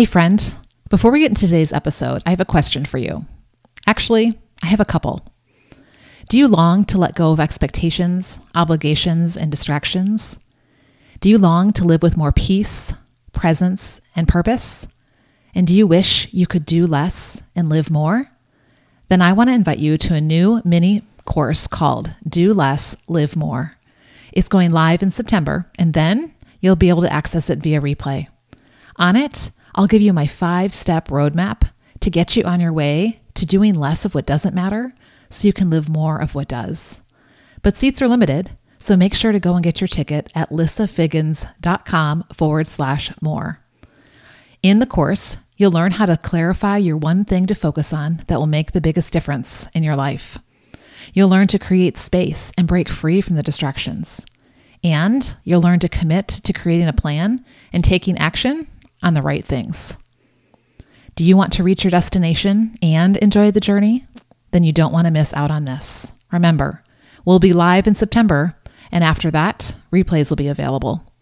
Hey, friend, before we get into today's episode, I have a question for you. Actually, I have a couple. Do you long to let go of expectations, obligations, and distractions? Do you long to live with more peace, presence, and purpose? And do you wish you could do less and live more? Then I want to invite you to a new mini course called Do Less, Live More. It's going live in September, and then you'll be able to access it via replay. On it, I'll give you my five step roadmap to get you on your way to doing less of what doesn't matter so you can live more of what does. But seats are limited, so make sure to go and get your ticket at lissafiggins.com forward slash more. In the course, you'll learn how to clarify your one thing to focus on that will make the biggest difference in your life. You'll learn to create space and break free from the distractions. And you'll learn to commit to creating a plan and taking action on the right things. Do you want to reach your destination and enjoy the journey? Then you don't want to miss out on this. Remember, we'll be live in September, and after that, replays will be available.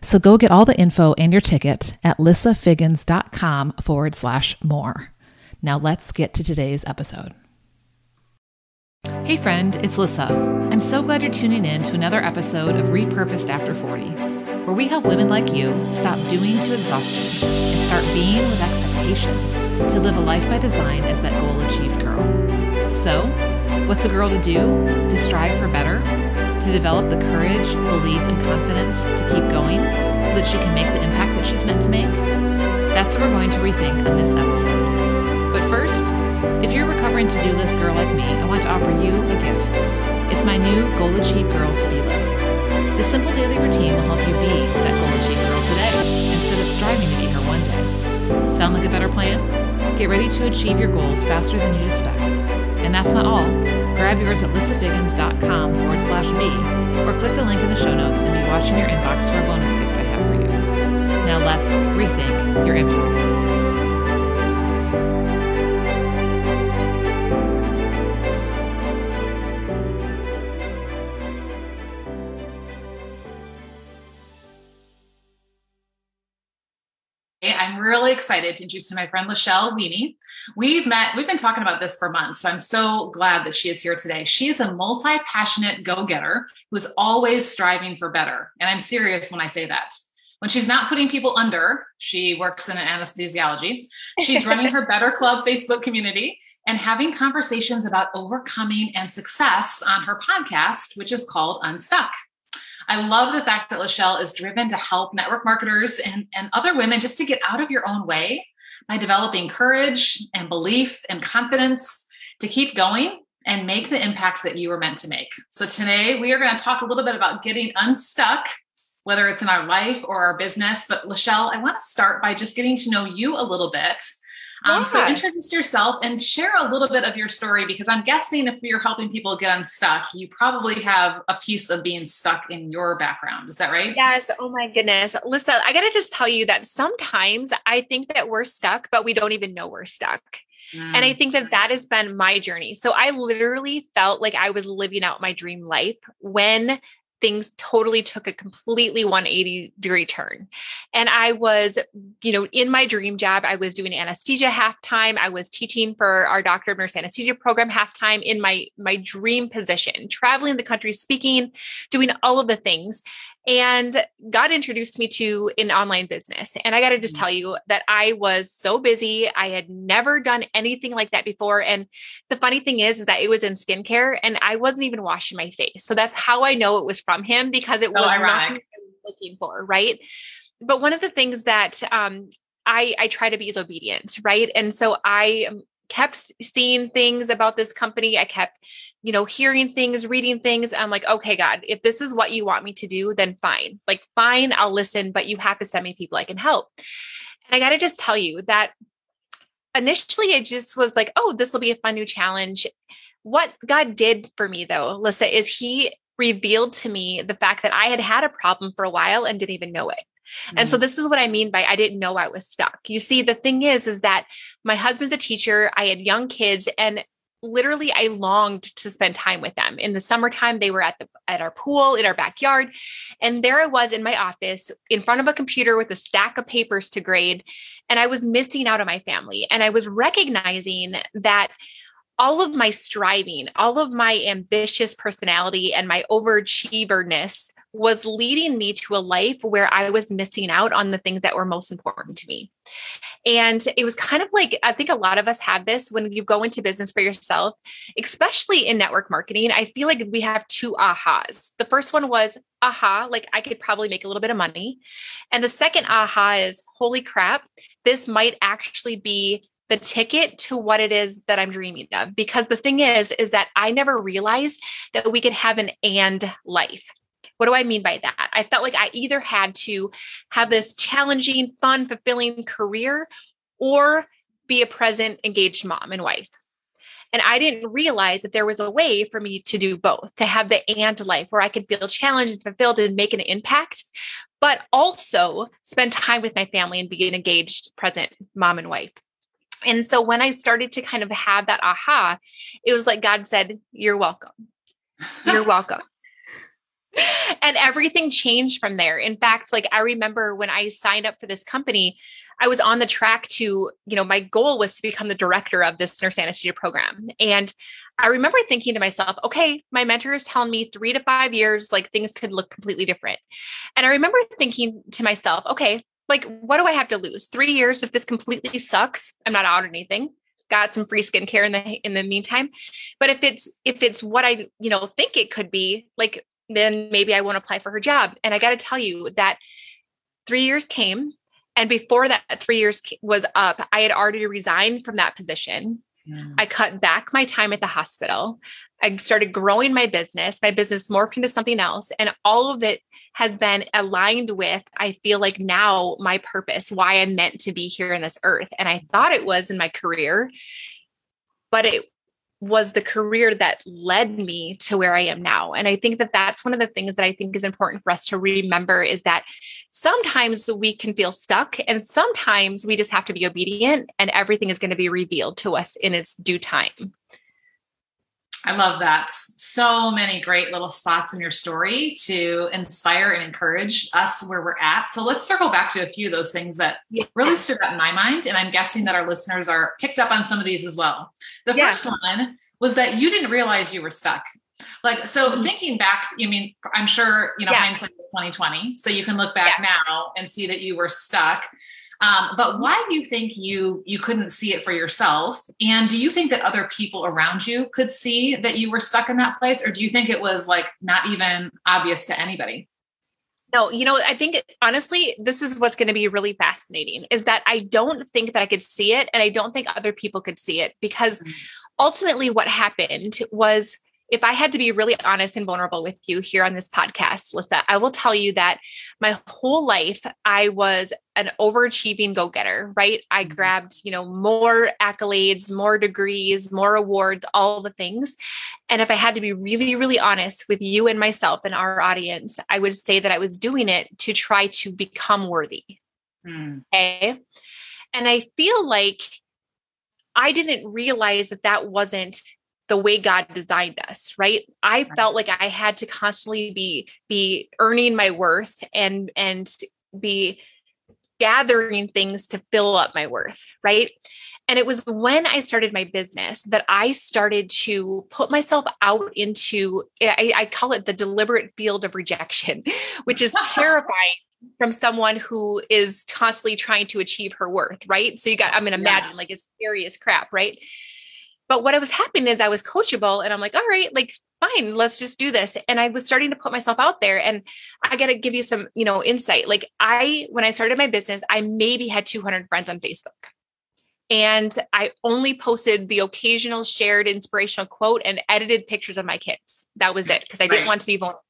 So go get all the info and your ticket at lissafiggins.com forward slash more. Now let's get to today's episode. Hey friend, it's Lissa. I'm so glad you're tuning in to another episode of Repurposed After 40 where we help women like you stop doing to exhaustion and start being with expectation to live a life by design as that goal achieved girl. So, what's a girl to do to strive for better, to develop the courage, belief, and confidence to keep going so that she can make the impact that she's meant to make? That's what we're going to rethink on this episode. But first, if you're a recovering to do list girl like me, I want to offer you a gift. It's my new Goal Achieved Girl to Be list. This simple daily routine will help you be that goal achieved girl today instead of striving to be her one day. Sound like a better plan? Get ready to achieve your goals faster than you'd expect. And that's not all. Grab yours at lissafiggins.com forward slash me or click the link in the show notes and be watching your inbox for a bonus gift I have for you. Now let's rethink really excited to introduce to my friend Lachelle Weenie. We've met, we've been talking about this for months. So I'm so glad that she is here today. She is a multi passionate go getter who is always striving for better. And I'm serious when I say that. When she's not putting people under, she works in anesthesiology. She's running her Better Club Facebook community and having conversations about overcoming and success on her podcast, which is called Unstuck. I love the fact that Lachelle is driven to help network marketers and, and other women just to get out of your own way by developing courage and belief and confidence to keep going and make the impact that you were meant to make. So today we are going to talk a little bit about getting unstuck, whether it's in our life or our business. But Lachelle, I want to start by just getting to know you a little bit um, so introduce yourself and share a little bit of your story because I'm guessing if you're helping people get unstuck, you probably have a piece of being stuck in your background. Is that right? Yes. Oh my goodness. Lisa, I got to just tell you that sometimes I think that we're stuck, but we don't even know we're stuck. Mm. And I mm. think that that has been my journey. So I literally felt like I was living out my dream life when things totally took a completely 180 degree turn. And I was, you know, in my dream job, I was doing anesthesia half time. I was teaching for our doctor of nurse anesthesia program half time in my my dream position, traveling the country, speaking, doing all of the things and God introduced me to an online business. And I got to just mm. tell you that I was so busy. I had never done anything like that before. And the funny thing is, is that it was in skincare and I wasn't even washing my face. So that's how I know it was from him because it was nothing I was looking for. Right. But one of the things that um, I, I try to be is obedient, right? And so I kept seeing things about this company. I kept, you know, hearing things, reading things. I'm like, okay, God, if this is what you want me to do, then fine. Like, fine, I'll listen, but you have to send me people I can help. And I got to just tell you that initially it just was like, oh, this will be a fun new challenge. What God did for me though, Lissa, is He revealed to me the fact that I had had a problem for a while and didn't even know it. And so mm. this is what I mean by I didn't know I was stuck. You see, the thing is, is that my husband's a teacher. I had young kids and literally I longed to spend time with them. In the summertime, they were at the at our pool in our backyard. And there I was in my office in front of a computer with a stack of papers to grade. And I was missing out on my family. And I was recognizing that all of my striving, all of my ambitious personality and my overachieverness was leading me to a life where I was missing out on the things that were most important to me. And it was kind of like, I think a lot of us have this when you go into business for yourself, especially in network marketing. I feel like we have two ahas. The first one was, aha, like I could probably make a little bit of money. And the second aha is, holy crap, this might actually be the ticket to what it is that I'm dreaming of. Because the thing is, is that I never realized that we could have an and life. What do I mean by that? I felt like I either had to have this challenging, fun, fulfilling career or be a present, engaged mom and wife. And I didn't realize that there was a way for me to do both, to have the and life where I could feel challenged and fulfilled and make an impact, but also spend time with my family and be an engaged, present mom and wife. And so when I started to kind of have that aha, it was like God said, You're welcome. You're welcome and everything changed from there. In fact, like I remember when I signed up for this company, I was on the track to, you know, my goal was to become the director of this nurse anesthesia program. And I remember thinking to myself, okay, my mentor is telling me three to five years, like things could look completely different. And I remember thinking to myself, okay, like what do I have to lose? Three years if this completely sucks, I'm not out or anything got some free skincare in the in the meantime but if it's if it's what i you know think it could be like then maybe I won't apply for her job. And I got to tell you that three years came. And before that three years was up, I had already resigned from that position. Mm. I cut back my time at the hospital. I started growing my business. My business morphed into something else. And all of it has been aligned with, I feel like now my purpose, why I'm meant to be here in this earth. And I thought it was in my career, but it was the career that led me to where I am now. And I think that that's one of the things that I think is important for us to remember is that sometimes we can feel stuck and sometimes we just have to be obedient and everything is going to be revealed to us in its due time. I love that. So many great little spots in your story to inspire and encourage us where we're at. So let's circle back to a few of those things that yeah. really stood out in my mind. And I'm guessing that our listeners are picked up on some of these as well. The yeah. first one was that you didn't realize you were stuck. Like, so mm-hmm. thinking back, I mean, I'm sure, you know, yeah. hindsight is 2020. So you can look back now and see that you were stuck. Um, but why do you think you you couldn't see it for yourself? And do you think that other people around you could see that you were stuck in that place, or do you think it was like not even obvious to anybody? No, you know, I think honestly, this is what's going to be really fascinating is that I don't think that I could see it and I don't think other people could see it because mm-hmm. ultimately what happened was if I had to be really honest and vulnerable with you here on this podcast, Lisa, I will tell you that my whole life I was an overachieving go-getter, right? I mm-hmm. grabbed, you know, more accolades, more degrees, more awards, all the things. And if I had to be really, really honest with you and myself and our audience, I would say that I was doing it to try to become worthy. Mm. Okay. And I feel like I didn't realize that that wasn't the way God designed us, right? I felt like I had to constantly be be earning my worth and and be gathering things to fill up my worth, right? And it was when I started my business that I started to put myself out into, I, I call it the deliberate field of rejection, which is terrifying from someone who is constantly trying to achieve her worth, right? So you got, I'm going to imagine yes. like it's scary as crap, right? But what I was happening is I was coachable and I'm like, all right, like fine, let's just do this. And I was starting to put myself out there. And I got to give you some, you know, insight. Like I, when I started my business, I maybe had 200 friends on Facebook. And I only posted the occasional shared inspirational quote and edited pictures of my kids. That was it because I didn't want to be vulnerable.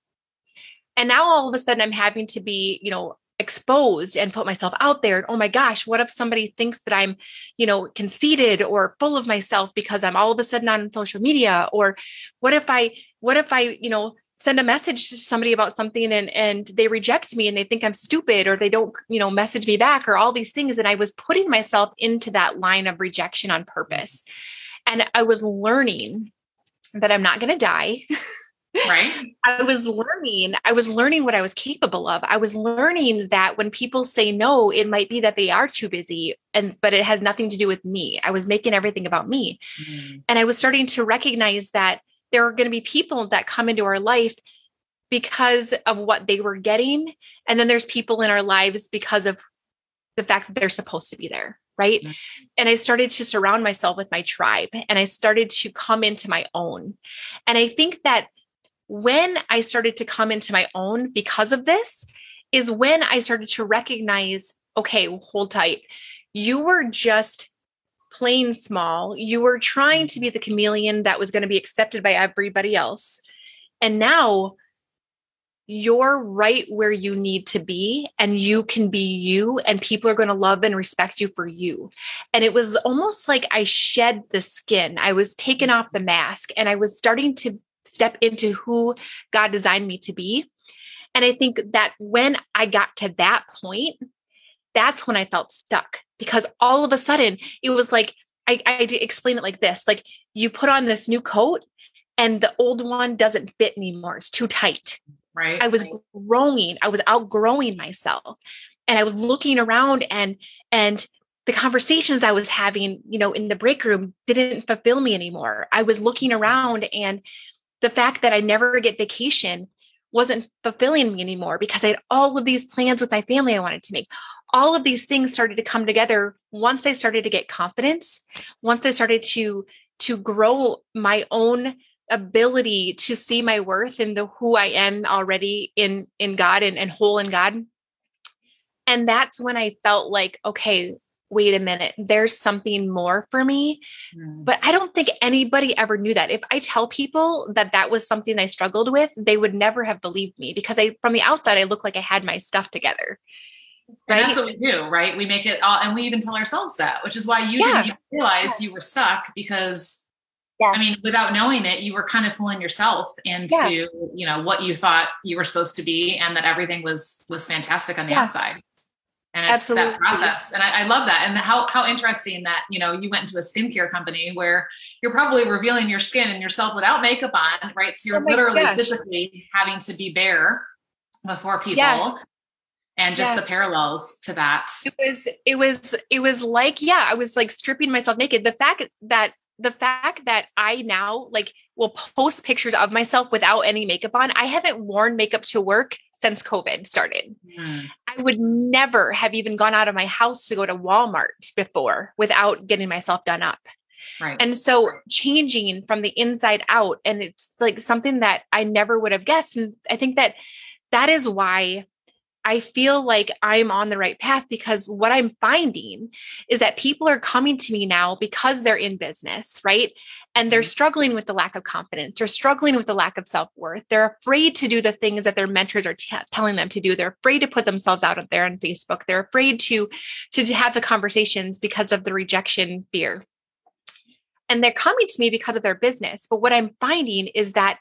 And now all of a sudden I'm having to be, you know, exposed and put myself out there. And oh my gosh, what if somebody thinks that I'm, you know, conceited or full of myself because I'm all of a sudden on social media? Or what if I, what if I, you know, send a message to somebody about something and and they reject me and they think I'm stupid or they don't, you know, message me back or all these things. And I was putting myself into that line of rejection on purpose. And I was learning that I'm not going to die. Right. I was learning, I was learning what I was capable of. I was learning that when people say no, it might be that they are too busy and but it has nothing to do with me. I was making everything about me. Mm. And I was starting to recognize that there are going to be people that come into our life because of what they were getting and then there's people in our lives because of the fact that they're supposed to be there right mm. and i started to surround myself with my tribe and i started to come into my own and i think that when I started to come into my own because of this, is when I started to recognize okay, hold tight. You were just plain small. You were trying to be the chameleon that was going to be accepted by everybody else. And now you're right where you need to be, and you can be you, and people are going to love and respect you for you. And it was almost like I shed the skin. I was taken off the mask, and I was starting to step into who God designed me to be. And I think that when I got to that point, that's when I felt stuck because all of a sudden it was like, I, I explain it like this like you put on this new coat and the old one doesn't fit anymore. It's too tight. Right. I was right. growing, I was outgrowing myself. And I was looking around and and the conversations I was having, you know, in the break room didn't fulfill me anymore. I was looking around and the fact that I never get vacation wasn't fulfilling me anymore because I had all of these plans with my family I wanted to make. All of these things started to come together once I started to get confidence, once I started to to grow my own ability to see my worth and the who I am already in in God and, and whole in God. And that's when I felt like, okay, wait a minute, there's something more for me. Mm. But I don't think anybody ever knew that. If I tell people that that was something I struggled with, they would never have believed me because I, from the outside, I look like I had my stuff together. Right? And that's what we do, right? We make it all, and we even tell ourselves that, which is why you yeah. didn't realize you were stuck because yeah. I mean, without knowing it, you were kind of fooling yourself into, yeah. you know, what you thought you were supposed to be and that everything was was fantastic on the outside and it's Absolutely. that process and I, I, love that and how, how interesting that you know you went into a skincare company where you're probably revealing your skin and yourself without makeup on right so you're oh literally gosh. physically having to be bare before people yeah. and just yeah. the parallels to that it was it was it was like yeah i was like stripping myself naked the fact that the fact that I now like will post pictures of myself without any makeup on. I haven't worn makeup to work since COVID started. Mm. I would never have even gone out of my house to go to Walmart before without getting myself done up. Right. And so changing from the inside out, and it's like something that I never would have guessed. And I think that that is why I feel like I'm on the right path because what I'm finding is that people are coming to me now because they're in business, right? And they're mm-hmm. struggling with the lack of confidence. They're struggling with the lack of self worth. They're afraid to do the things that their mentors are t- telling them to do. They're afraid to put themselves out there on Facebook. They're afraid to, to, to have the conversations because of the rejection fear. And they're coming to me because of their business. But what I'm finding is that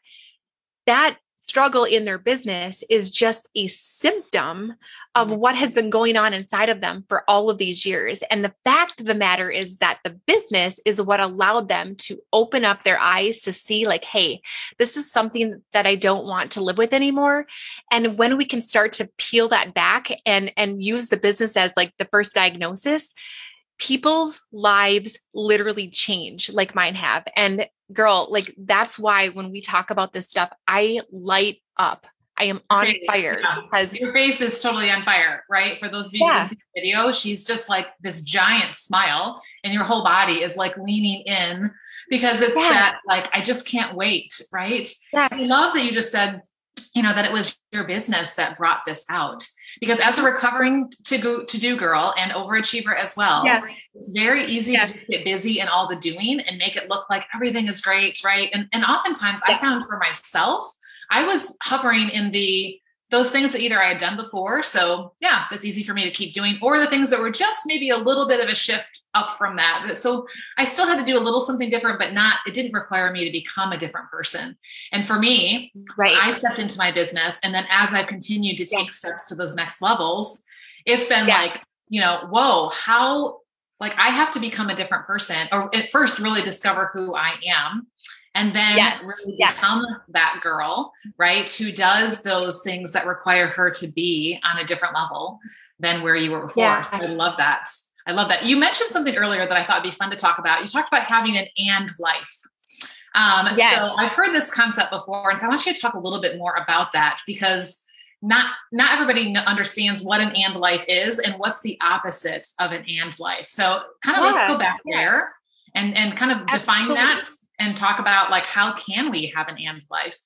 that struggle in their business is just a symptom of mm-hmm. what has been going on inside of them for all of these years. And the fact of the matter is that the business is what allowed them to open up their eyes to see, like, hey, this is something that I don't want to live with anymore. And when we can start to peel that back and, and use the business as like the first diagnosis, people's lives literally change like mine have. And girl, like that's why when we talk about this stuff, I light up. I am on face, fire yeah. because your face is totally on fire, right? For those of you yeah. who see the video, she's just like this giant smile, and your whole body is like leaning in because it's yeah. that like I just can't wait, right? Yeah. I love that you just said, you know, that it was your business that brought this out because as a recovering to go to do girl and overachiever as well yeah. it's very easy yeah. to get busy in all the doing and make it look like everything is great right and, and oftentimes yes. i found for myself i was hovering in the those things that either I had done before. So yeah, that's easy for me to keep doing, or the things that were just maybe a little bit of a shift up from that. So I still had to do a little something different, but not, it didn't require me to become a different person. And for me, right. I stepped into my business. And then as I've continued to take yeah. steps to those next levels, it's been yeah. like, you know, whoa, how like I have to become a different person or at first really discover who I am and then yes. really yes. become that girl, right? Who does those things that require her to be on a different level than where you were before. Yeah. So I love that. I love that. You mentioned something earlier that I thought would be fun to talk about. You talked about having an and life. Um, yes. So I've heard this concept before, and so I want you to talk a little bit more about that because not not everybody understands what an and life is and what's the opposite of an and life. So kind of yeah. let's go back yeah. there and and kind of define Absolutely. that and talk about like how can we have an and life.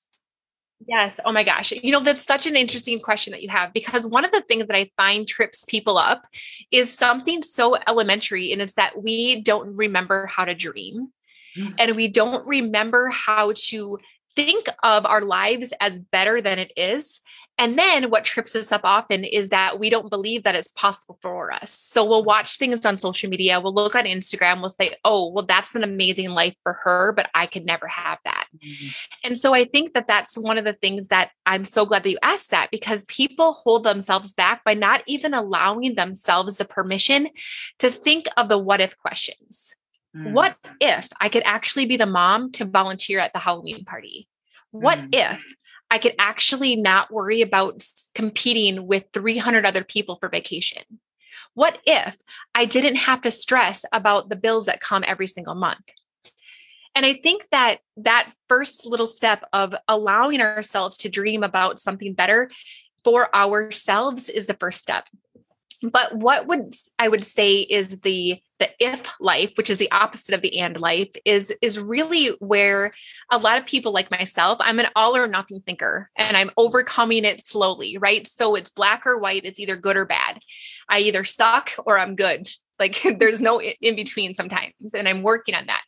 Yes. Oh my gosh. You know, that's such an interesting question that you have because one of the things that I find trips people up is something so elementary, and it's that we don't remember how to dream and we don't remember how to think of our lives as better than it is. And then what trips us up often is that we don't believe that it's possible for us. So we'll watch things on social media, we'll look on Instagram, we'll say, oh, well, that's an amazing life for her, but I could never have that. Mm-hmm. And so I think that that's one of the things that I'm so glad that you asked that because people hold themselves back by not even allowing themselves the permission to think of the what if questions. Mm. What if I could actually be the mom to volunteer at the Halloween party? What mm. if I could actually not worry about competing with 300 other people for vacation? What if I didn't have to stress about the bills that come every single month? And I think that that first little step of allowing ourselves to dream about something better for ourselves is the first step. But what would I would say is the the if life, which is the opposite of the and life, is is really where a lot of people like myself, I'm an all or nothing thinker and I'm overcoming it slowly, right? So it's black or white, it's either good or bad. I either suck or I'm good. Like there's no in between sometimes, and I'm working on that.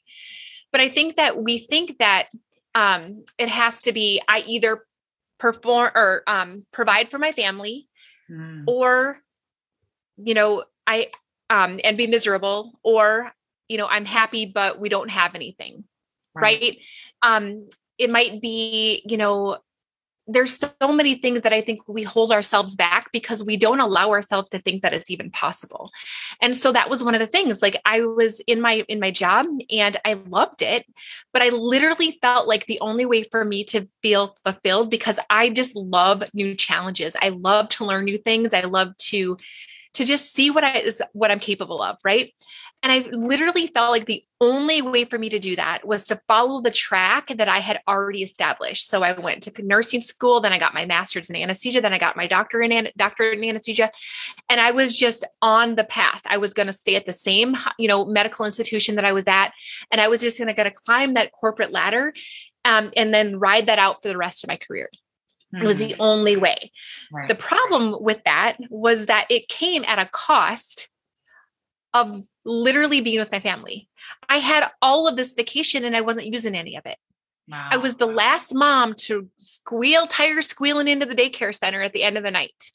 But I think that we think that um, it has to be I either perform or um, provide for my family, mm. or you know, I um and be miserable or you know, I'm happy but we don't have anything. Right? right? Um it might be, you know, there's so many things that I think we hold ourselves back because we don't allow ourselves to think that it's even possible. And so that was one of the things like I was in my in my job and I loved it, but I literally felt like the only way for me to feel fulfilled because I just love new challenges. I love to learn new things. I love to to just see what I is what I'm capable of, right? And I literally felt like the only way for me to do that was to follow the track that I had already established. So I went to nursing school, then I got my master's in anesthesia, then I got my doctorate in doctorate in anesthesia, and I was just on the path. I was going to stay at the same, you know, medical institution that I was at, and I was just going to climb that corporate ladder, um, and then ride that out for the rest of my career. It was the mm-hmm. only way. Right. The problem with that was that it came at a cost of literally being with my family. I had all of this vacation and I wasn't using any of it. Wow. I was the last mom to squeal tires squealing into the daycare center at the end of the night.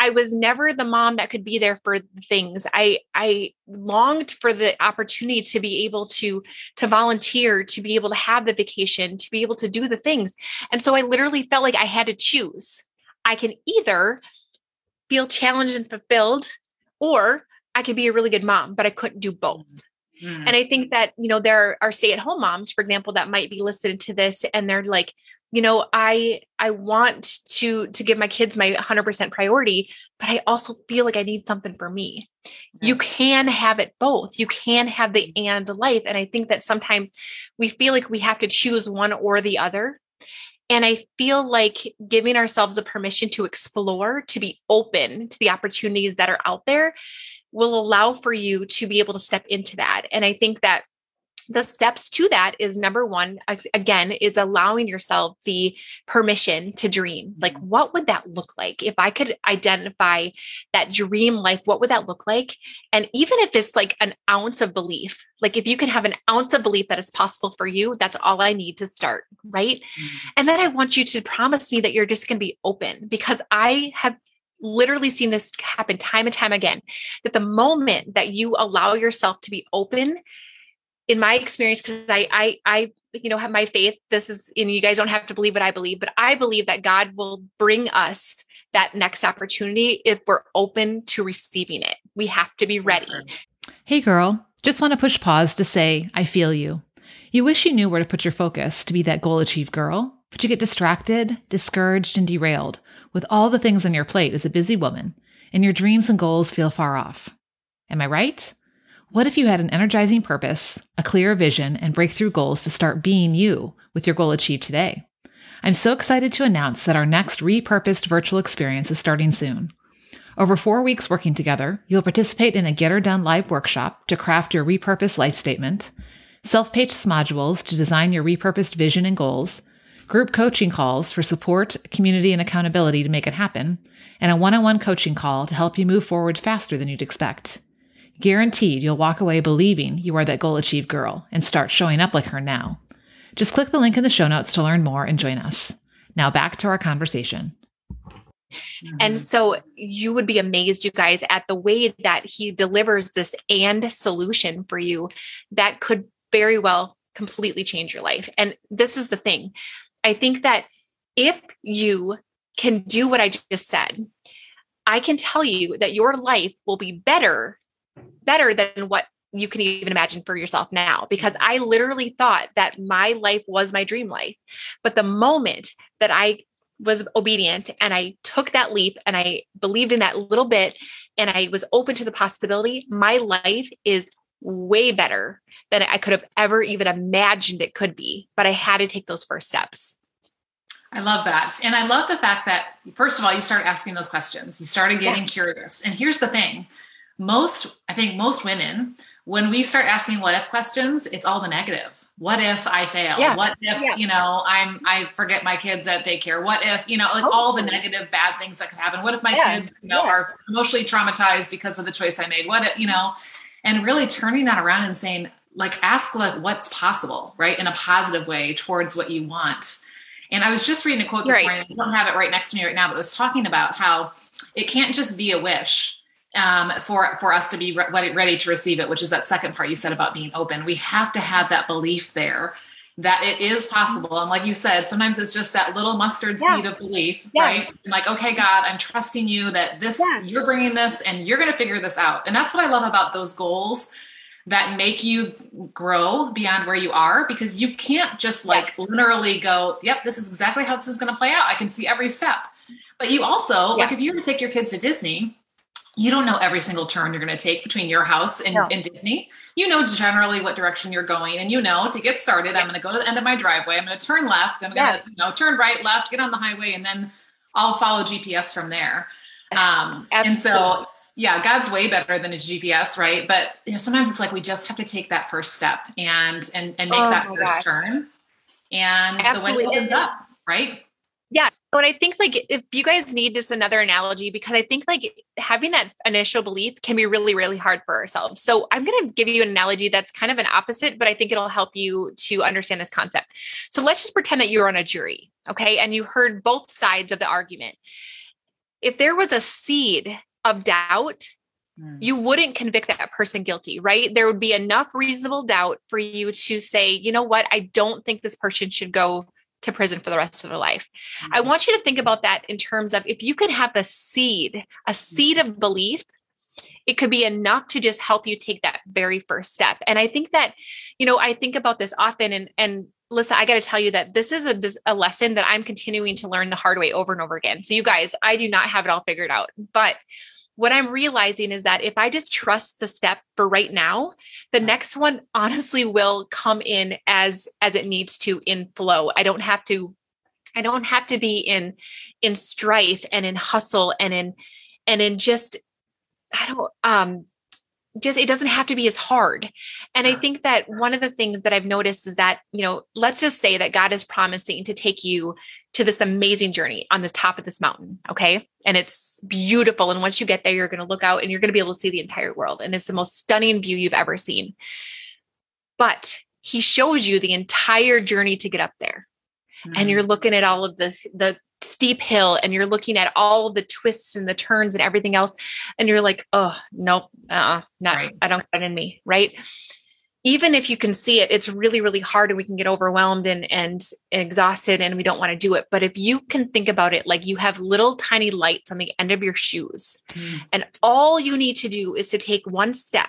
I was never the mom that could be there for things. I I longed for the opportunity to be able to to volunteer, to be able to have the vacation, to be able to do the things. And so I literally felt like I had to choose. I can either feel challenged and fulfilled or I could be a really good mom, but I couldn't do both. Mm. And I think that, you know, there are stay at home moms, for example, that might be listening to this and they're like, you know, I I want to to give my kids my 100% priority, but I also feel like I need something for me. You can have it both. You can have the mm-hmm. and life and I think that sometimes we feel like we have to choose one or the other. And I feel like giving ourselves a permission to explore, to be open to the opportunities that are out there will allow for you to be able to step into that. And I think that the steps to that is number one again is allowing yourself the permission to dream like mm-hmm. what would that look like if i could identify that dream life what would that look like and even if it's like an ounce of belief like if you can have an ounce of belief that is possible for you that's all i need to start right mm-hmm. and then i want you to promise me that you're just going to be open because i have literally seen this happen time and time again that the moment that you allow yourself to be open in my experience because I, I i you know have my faith this is and you guys don't have to believe what i believe but i believe that god will bring us that next opportunity if we're open to receiving it we have to be ready Hey, girl, just want to push pause to say, I feel you. You wish you knew where to put your focus to be that goal achieved girl, but you get distracted, discouraged, and derailed with all the things on your plate as a busy woman, and your dreams and goals feel far off. Am I right? What if you had an energizing purpose, a clear vision, and breakthrough goals to start being you with your goal achieved today? I'm so excited to announce that our next repurposed virtual experience is starting soon. Over four weeks working together, you'll participate in a Get Her Done live workshop to craft your repurposed life statement, self paced modules to design your repurposed vision and goals, group coaching calls for support, community, and accountability to make it happen, and a one on one coaching call to help you move forward faster than you'd expect. Guaranteed you'll walk away believing you are that goal achieved girl and start showing up like her now. Just click the link in the show notes to learn more and join us. Now back to our conversation. And so you would be amazed, you guys, at the way that he delivers this and solution for you that could very well completely change your life. And this is the thing I think that if you can do what I just said, I can tell you that your life will be better, better than what you can even imagine for yourself now because mm-hmm. I literally thought that my life was my dream life. But the moment that I was obedient and I took that leap and I believed in that little bit and I was open to the possibility, my life is way better than I could have ever even imagined it could be. But I had to take those first steps. I love that. And I love the fact that, first of all, you started asking those questions. You started getting yeah. curious. And here's the thing most, I think most women, when we start asking what if questions, it's all the negative. What if I fail? Yeah. What if, yeah. you know, I'm I forget my kids at daycare? What if, you know, like oh. all the negative bad things that could happen? What if my yeah. kids, you know, are emotionally traumatized because of the choice I made? What if, you know, and really turning that around and saying, like, ask like what's possible, right? In a positive way towards what you want. And I was just reading a quote this right. morning. I don't have it right next to me right now, but it was talking about how it can't just be a wish um, for for us to be ready, ready to receive it, which is that second part you said about being open. We have to have that belief there that it is possible. And like you said, sometimes it's just that little mustard yeah. seed of belief, yeah. right? And like, okay, God, I'm trusting you that this, yeah. you're bringing this and you're going to figure this out. And that's what I love about those goals that make you grow beyond where you are because you can't just like yes. literally go, yep, this is exactly how this is going to play out. I can see every step. But you also, like, if you were to take your kids to Disney, you don't know every single turn you're going to take between your house and, no. and, Disney. You know generally what direction you're going, and you know to get started, I'm going to go to the end of my driveway. I'm going to turn left. I'm going to you know turn right, left, get on the highway, and then I'll follow GPS from there. Um, and so, yeah, God's way better than a GPS, right? But you know, sometimes it's like we just have to take that first step and and and make oh that first gosh. turn, and Absolutely. the wind opens up, right? But I think like if you guys need this another analogy, because I think like having that initial belief can be really, really hard for ourselves. So I'm going to give you an analogy that's kind of an opposite, but I think it'll help you to understand this concept. So let's just pretend that you're on a jury. Okay. And you heard both sides of the argument. If there was a seed of doubt, hmm. you wouldn't convict that person guilty, right? There would be enough reasonable doubt for you to say, you know what, I don't think this person should go to prison for the rest of their life. Mm-hmm. I want you to think about that in terms of if you can have the seed, a seed of belief, it could be enough to just help you take that very first step. And I think that, you know, I think about this often and and Lisa, I got to tell you that this is a, a lesson that I'm continuing to learn the hard way over and over again. So, you guys, I do not have it all figured out, but what I'm realizing is that if I just trust the step for right now, the next one honestly will come in as as it needs to in flow. I don't have to I don't have to be in in strife and in hustle and in and in just I don't um just it doesn't have to be as hard. And i think that one of the things that i've noticed is that you know let's just say that god is promising to take you to this amazing journey on the top of this mountain okay? And it's beautiful. And once you get there you're going to look out and you're going to be able to see the entire world. And it's the most stunning view you've ever seen. But he shows you the entire journey to get up there. Mm-hmm. and you're looking at all of this the steep hill and you're looking at all the twists and the turns and everything else and you're like oh nope uh not right. i don't get in me right even if you can see it it's really really hard and we can get overwhelmed and and exhausted and we don't want to do it but if you can think about it like you have little tiny lights on the end of your shoes mm. and all you need to do is to take one step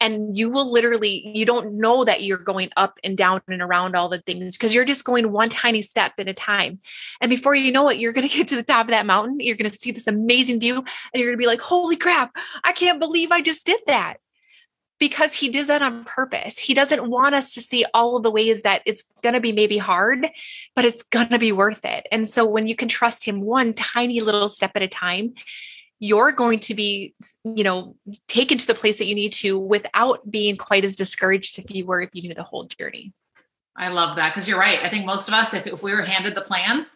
and you will literally you don't know that you're going up and down and around all the things because you're just going one tiny step at a time and before you know it you're going to get to the top of that mountain you're going to see this amazing view and you're going to be like holy crap i can't believe i just did that because he does that on purpose. He doesn't want us to see all of the ways that it's going to be maybe hard, but it's going to be worth it. And so when you can trust him one tiny little step at a time, you're going to be, you know, taken to the place that you need to without being quite as discouraged if you were if you knew the whole journey. I love that because you're right. I think most of us, if, if we were handed the plan,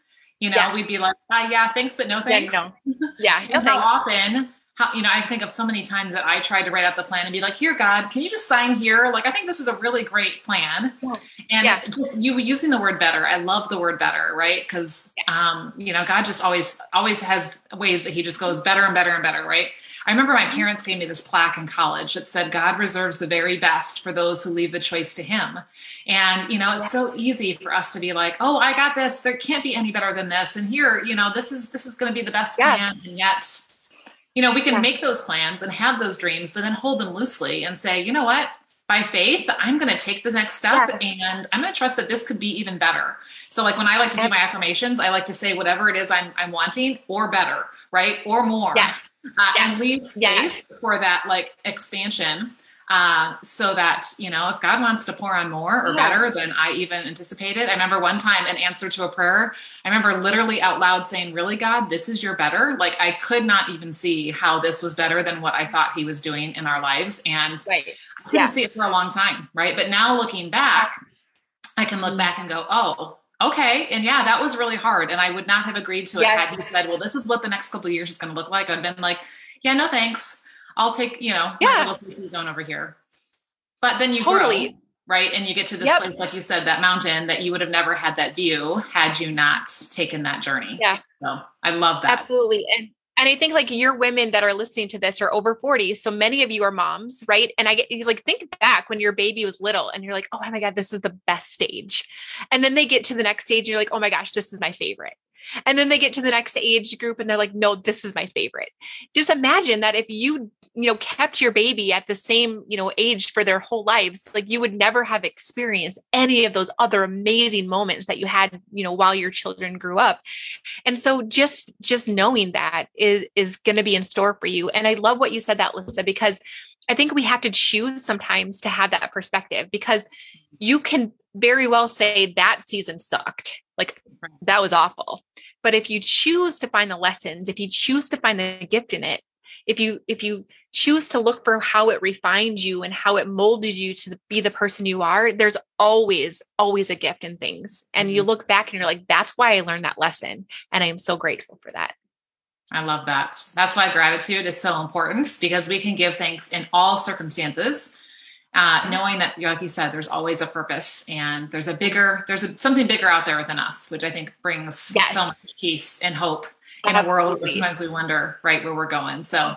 you know, yeah. we'd be like, ah, yeah, thanks, but no thanks. Yeah, no. Yeah, no and how often how, you know, I think of so many times that I tried to write out the plan and be like, here, God, can you just sign here? Like, I think this is a really great plan. Yeah. And yeah. just you using the word better. I love the word better, right? Because, um, you know, God just always, always has ways that he just goes better and better and better, right? I remember my parents gave me this plaque in college that said, God reserves the very best for those who leave the choice to him. And, you know, it's so easy for us to be like, oh, I got this. There can't be any better than this. And here, you know, this is, this is going to be the best yeah. plan. And yet, you know, we can yeah. make those plans and have those dreams, but then hold them loosely and say, you know what? By faith, I'm going to take the next step yeah. and I'm going to trust that this could be even better. So, like when I like to do my affirmations, I like to say whatever it is I'm, I'm wanting or better, right? Or more. Yes. Uh, yes. And leave space yes. for that like expansion uh, so that you know if god wants to pour on more or yeah. better than i even anticipated i remember one time an answer to a prayer i remember literally out loud saying really god this is your better like i could not even see how this was better than what i thought he was doing in our lives and right. i couldn't yeah. see it for a long time right but now looking back i can look back and go oh okay and yeah that was really hard and i would not have agreed to it yes. had he said well this is what the next couple of years is going to look like i've been like yeah no thanks I'll take, you know, yeah. my little zone over here. But then you totally grow, right? And you get to this yep. place, like you said, that mountain that you would have never had that view had you not taken that journey. Yeah. So I love that. Absolutely. And and I think like your women that are listening to this are over 40. So many of you are moms, right? And I get you like think back when your baby was little and you're like, oh my God, this is the best stage. And then they get to the next stage and you're like, oh my gosh, this is my favorite. And then they get to the next age group and they're like, no, this is my favorite. Just imagine that if you you know kept your baby at the same you know age for their whole lives like you would never have experienced any of those other amazing moments that you had you know while your children grew up. And so just just knowing that is is going to be in store for you. And i love what you said that lisa because i think we have to choose sometimes to have that perspective because you can very well say that season sucked like that was awful. But if you choose to find the lessons if you choose to find the gift in it if you if you choose to look for how it refined you and how it molded you to be the person you are there's always always a gift in things and you mm-hmm. look back and you're like that's why i learned that lesson and i am so grateful for that I love that. That's why gratitude is so important because we can give thanks in all circumstances, uh, mm-hmm. knowing that, like you said, there's always a purpose and there's a bigger, there's a, something bigger out there than us, which I think brings yes. so much peace and hope in Absolutely. a world where sometimes we wonder right where we're going. So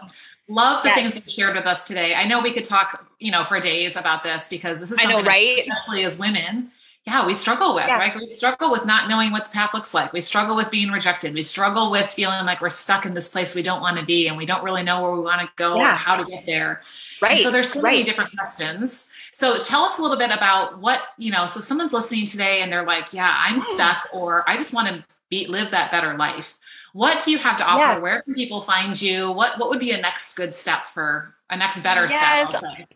love the yes. things you shared with us today. I know we could talk, you know, for days about this because this is something I know, right? especially as women, yeah, we struggle with, yeah. right? We struggle with not knowing what the path looks like. We struggle with being rejected. We struggle with feeling like we're stuck in this place we don't want to be and we don't really know where we want to go yeah. or how to get there. Right. And so there's so right. many different questions. So tell us a little bit about what, you know, so someone's listening today and they're like, yeah, I'm hmm. stuck or I just want to be live that better life what do you have to offer yeah. where can people find you what what would be a next good step for a next better yes. step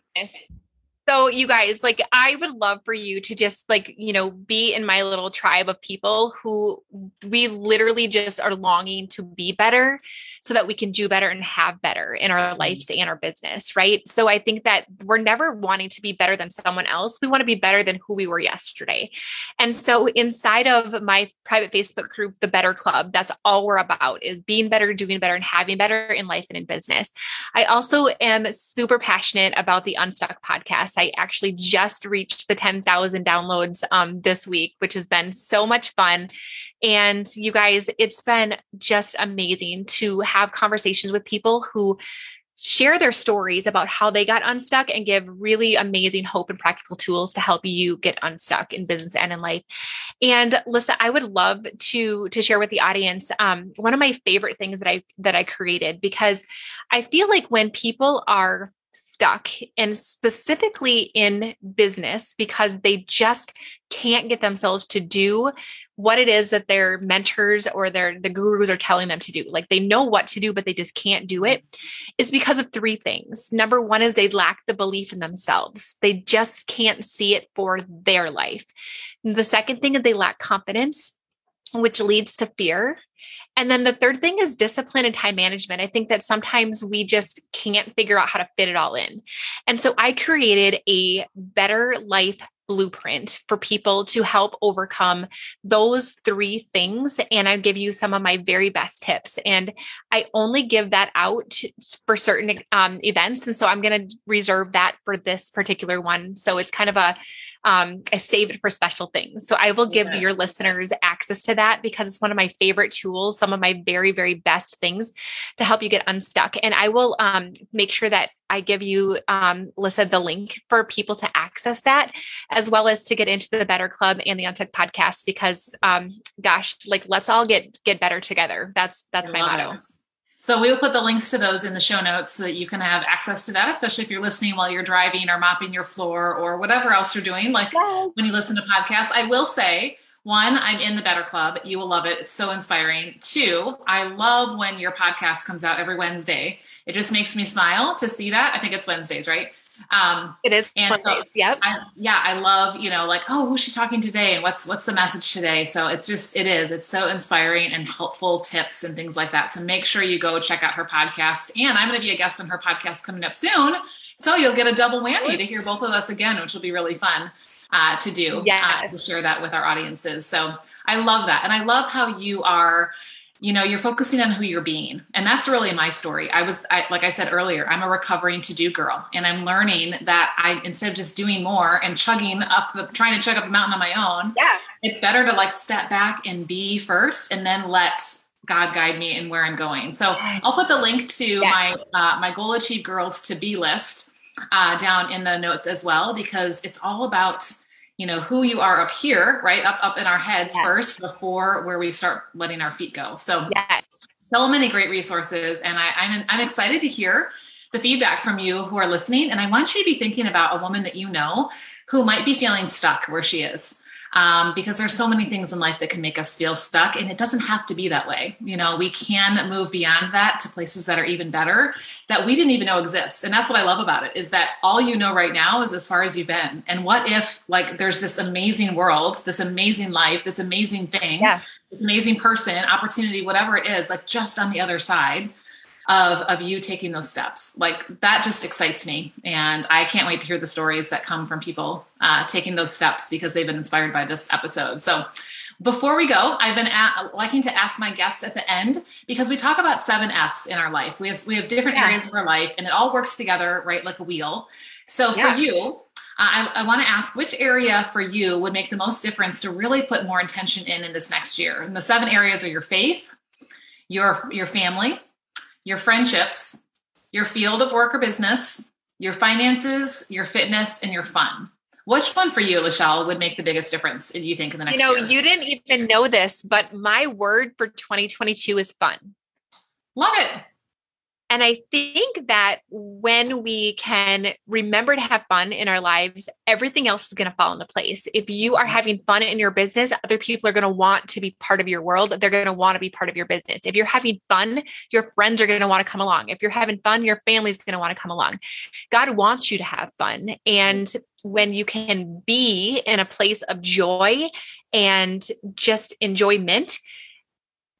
so you guys, like I would love for you to just like, you know, be in my little tribe of people who we literally just are longing to be better so that we can do better and have better in our mm-hmm. lives and our business, right? So I think that we're never wanting to be better than someone else. We want to be better than who we were yesterday. And so inside of my private Facebook group, the Better Club, that's all we're about is being better, doing better and having better in life and in business. I also am super passionate about the Unstuck podcast. I actually just reached the 10,000 downloads um, this week, which has been so much fun. And you guys, it's been just amazing to have conversations with people who share their stories about how they got unstuck and give really amazing hope and practical tools to help you get unstuck in business and in life. And Lisa, I would love to to share with the audience um, one of my favorite things that I that I created because I feel like when people are stuck and specifically in business because they just can't get themselves to do what it is that their mentors or their the gurus are telling them to do. Like they know what to do but they just can't do it is because of three things. Number one is they lack the belief in themselves. They just can't see it for their life. The second thing is they lack confidence which leads to fear and then the third thing is discipline and time management. I think that sometimes we just can't figure out how to fit it all in. And so I created a better life blueprint for people to help overcome those three things. And I give you some of my very best tips. And I only give that out for certain um, events. And so I'm going to reserve that for this particular one. So it's kind of a, um, I save it for special things. So I will give yes. your listeners access to that because it's one of my favorite tools, some of my very, very best things to help you get unstuck. And I will um, make sure that I give you, um, Lisa, the link for people to access that, as well as to get into the Better Club and the Unstuck podcast. Because, um, gosh, like let's all get get better together. That's that's I my motto. It. So we will put the links to those in the show notes so that you can have access to that, especially if you're listening while you're driving or mopping your floor or whatever else you're doing, like yes. when you listen to podcasts. I will say, one, I'm in the Better Club. You will love it. It's so inspiring. Two, I love when your podcast comes out every Wednesday. It just makes me smile to see that. I think it's Wednesdays, right? Um, it is and Mondays. yep. I, yeah, I love you know like oh who's she talking today and what's what's the message today. So it's just it is it's so inspiring and helpful tips and things like that. So make sure you go check out her podcast. And I'm going to be a guest on her podcast coming up soon. So you'll get a double whammy to hear both of us again, which will be really fun uh, to do. Yeah, uh, to share that with our audiences. So I love that, and I love how you are you know you're focusing on who you're being. And that's really my story. I was I, like i said earlier i'm a recovering to do girl and i'm learning that i instead of just doing more and chugging up the trying to chug up the mountain on my own yeah. it's better to like step back and be first and then let god guide me in where i'm going. So i'll put the link to my uh, my goal achieve girls to be list uh, down in the notes as well because it's all about you know who you are up here right up up in our heads yes. first before where we start letting our feet go. So yes. so many great resources and I, I'm, I'm excited to hear the feedback from you who are listening and i want you to be thinking about a woman that you know who might be feeling stuck where she is um, because there's so many things in life that can make us feel stuck and it doesn't have to be that way. You know we can move beyond that to places that are even better that we didn't even know exist. And that's what i love about it is that all you know right now is as far as you've been. And what if like there's this amazing world this amazing life this amazing thing yeah. this amazing person opportunity whatever it is like just on the other side of of you taking those steps like that just excites me and i can't wait to hear the stories that come from people uh, taking those steps because they've been inspired by this episode so before we go i've been at, liking to ask my guests at the end because we talk about seven f's in our life we have we have different yeah. areas of our life and it all works together right like a wheel so yeah. for you I, I want to ask which area for you would make the most difference to really put more intention in in this next year. And the seven areas are your faith, your your family, your friendships, your field of work or business, your finances, your fitness, and your fun. Which one for you, Lachelle, would make the biggest difference, do you think, in the next You know, year? you didn't even know this, but my word for 2022 is fun. Love it. And I think that when we can remember to have fun in our lives, everything else is going to fall into place. If you are mm-hmm. having fun in your business, other people are going to want to be part of your world. They're going to want to be part of your business. If you're having fun, your friends are going to want to come along. If you're having fun, your family's going to want to come along. God wants you to have fun. And mm-hmm. when you can be in a place of joy and just enjoyment,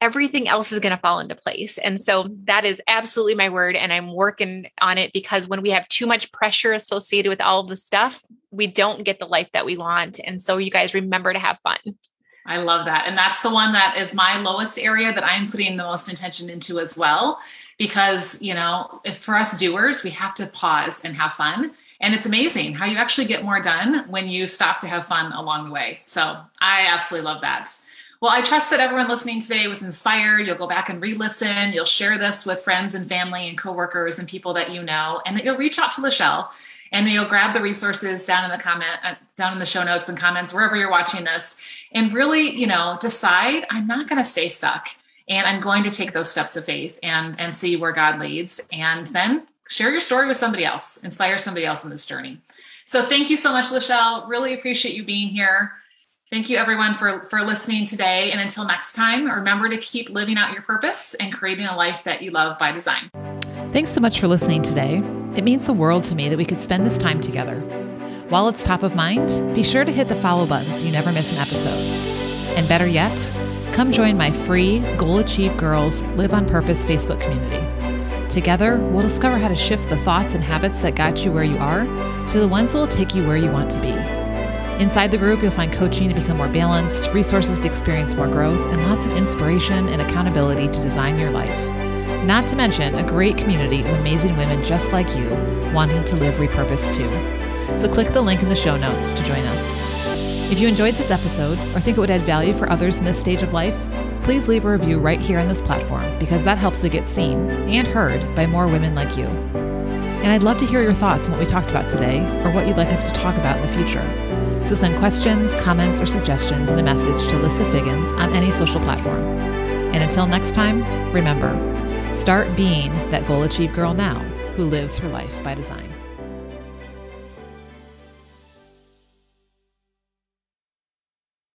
everything else is going to fall into place. And so that is absolutely my word. And I'm working on it because when we have too much pressure associated with all of the stuff, we don't get the life that we want. And so you guys remember to have fun. I love that. And that's the one that is my lowest area that I'm putting the most intention into as well. Because, you know, if for us doers, we have to pause and have fun. And it's amazing how you actually get more done when you stop to have fun along the way. So I absolutely love that. Well, I trust that everyone listening today was inspired. You'll go back and re listen. You'll share this with friends and family and coworkers and people that you know, and that you'll reach out to Lachelle and then you'll grab the resources down in the comment, uh, down in the show notes and comments, wherever you're watching this, and really, you know, decide I'm not going to stay stuck and I'm going to take those steps of faith and, and see where God leads. And then share your story with somebody else, inspire somebody else in this journey. So thank you so much, Lachelle. Really appreciate you being here. Thank you everyone for, for listening today. And until next time, remember to keep living out your purpose and creating a life that you love by design. Thanks so much for listening today. It means the world to me that we could spend this time together. While it's top of mind, be sure to hit the follow button so you never miss an episode. And better yet, come join my free Goal Achieved Girls Live on Purpose Facebook community. Together, we'll discover how to shift the thoughts and habits that got you where you are to the ones that will take you where you want to be. Inside the group, you'll find coaching to become more balanced, resources to experience more growth, and lots of inspiration and accountability to design your life. Not to mention a great community of amazing women just like you, wanting to live repurposed too. So click the link in the show notes to join us. If you enjoyed this episode or think it would add value for others in this stage of life, please leave a review right here on this platform because that helps to get seen and heard by more women like you. And I'd love to hear your thoughts on what we talked about today or what you'd like us to talk about in the future. So send questions, comments, or suggestions in a message to Lissa Figgins on any social platform. And until next time, remember start being that goal achieved girl now who lives her life by design.